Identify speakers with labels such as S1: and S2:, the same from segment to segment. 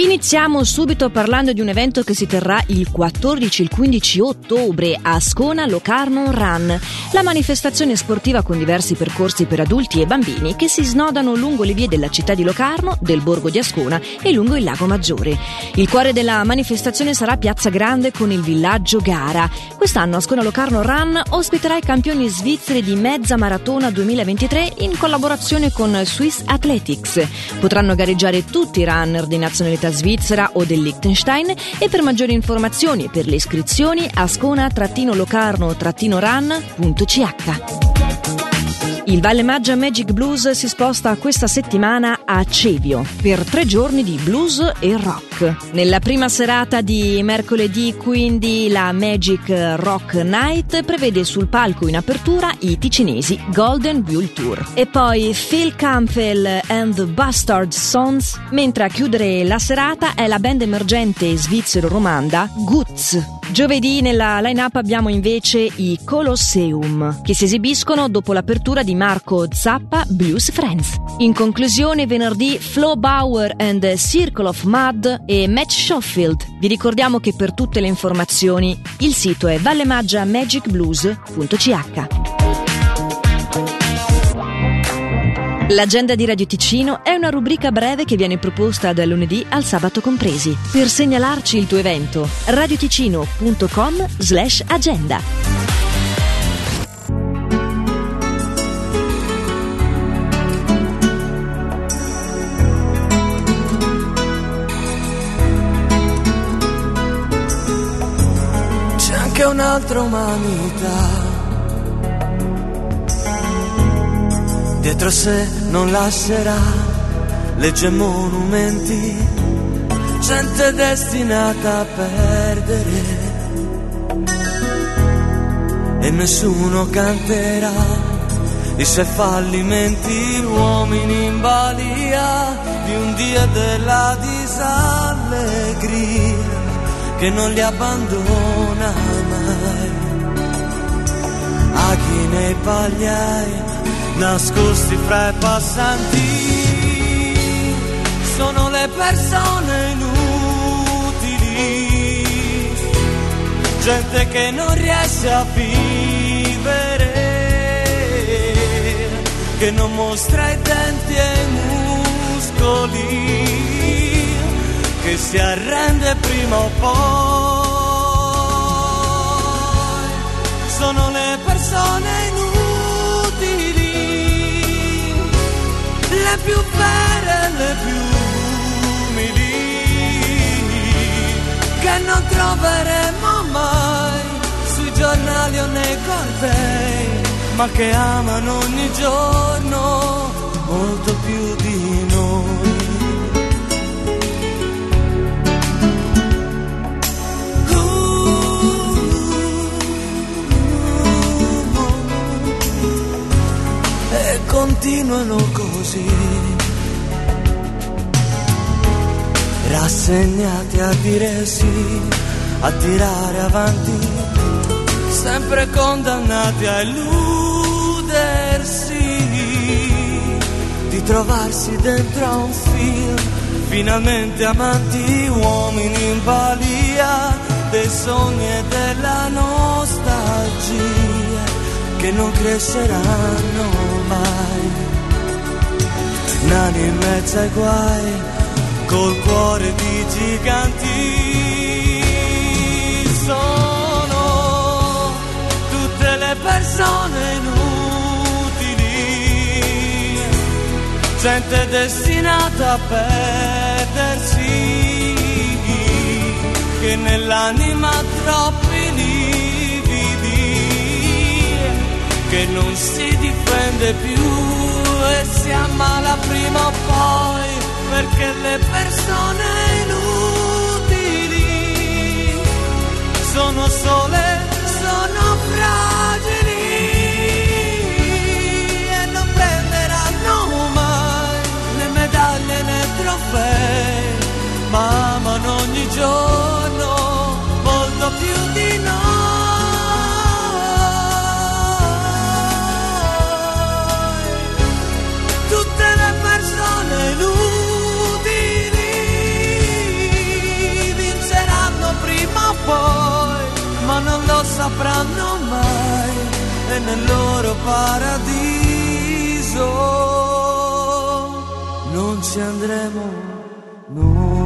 S1: Iniziamo subito parlando di un evento che si terrà il 14 e il 15 ottobre a Scona Locarno Run, la manifestazione sportiva con diversi percorsi per adulti e bambini che si snodano lungo le vie della città di Locarno, del borgo di Ascona e lungo il lago Maggiore. Il cuore della manifestazione sarà Piazza Grande con il villaggio Gara. Quest'anno Ascona Locarno Run ospiterà i campioni svizzeri di mezza maratona 2023 in collaborazione con Swiss Athletics. Potranno gareggiare tutti i runner di nazionalità svizzera o del Liechtenstein e per maggiori informazioni e per le iscrizioni ascona-locarno-run.ch. Il Valle Maggia Magic Blues si sposta questa settimana a Cevio per tre giorni di blues e rock. Nella prima serata di mercoledì, quindi, la Magic Rock Night prevede sul palco in apertura i ticinesi Golden Bull Tour. E poi Phil Campbell and the Bastard Sons, mentre a chiudere la serata è la band emergente svizzero-romanda Goods. Giovedì nella line-up abbiamo invece i Colosseum, che si esibiscono dopo l'apertura di Marco Zappa Blues Friends. In conclusione, venerdì Flo Bauer and Circle of Mud e Matt Schofield. Vi ricordiamo che per tutte le informazioni il sito è vallemaggiamagicblues.ch. L'agenda di Radio Ticino è una rubrica breve che viene proposta dal lunedì al sabato compresi. Per segnalarci il tuo evento, radioticino.com slash agenda.
S2: C'è anche un'altra umanità dietro sé non lascerà legge monumenti, gente destinata a perdere. E nessuno canterà i suoi fallimenti, uomini in balia di un Dio della disallegria che non li abbandona mai. A chi nei pagliai nascosti fra i passanti, sono le persone inutili, gente che non riesce a vivere, che non mostra i denti e i muscoli, che si arrende prima o poi. Sono le persone più vere, le più umili, che non troveremo mai sui giornali o nei cortei, ma che amano ogni giorno molto più di noi. continuano così, rassegnati a dire sì, a tirare avanti, sempre condannati a illudersi, di trovarsi dentro a un film, finalmente amanti, uomini in balia dei sogni e della nostalgia che non cresceranno mai. Nani in mezzo ai guai, col cuore di giganti. Sono tutte le persone inutili, gente destinata a perdersi, che nell'anima troppi lividi che non si difende più e si ammala prima o poi perché le persone inutili andranno mai e nel loro paradiso non ci andremo noi.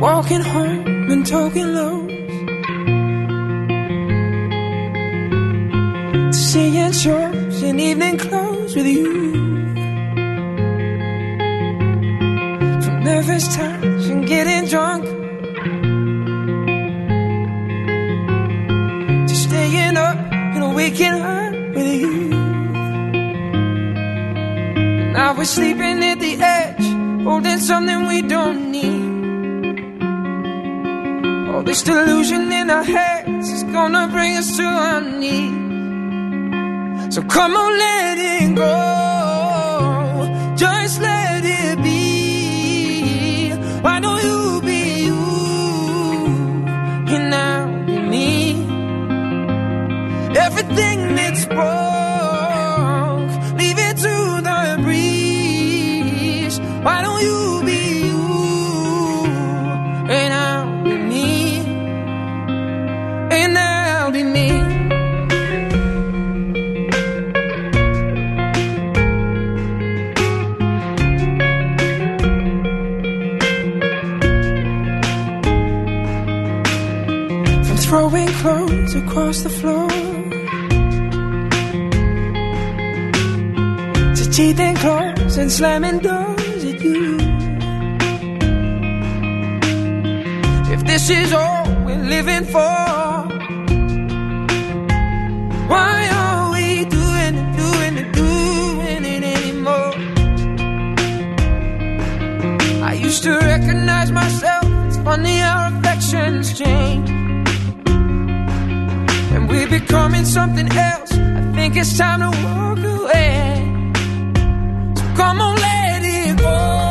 S3: walking home and talking lows. To seeing shows in evening clothes with you. From nervous times and getting drunk. To staying up and waking up with you. Now we're sleeping at the edge, holding something we don't need. All this delusion in our heads is gonna bring us to our knees. So come on, let it go. Just let it be. Why don't you be you? And I'll be me. Everything that's broke, leave it to the breeze. Why don't you? Clothes across the floor to teething claws and slamming doors at you. If this is all we're living for, why are we doing it, doing it, doing it anymore? I used to recognize myself. It's funny how affections change we're becoming something else. I think it's time to walk away. So come on, let it go.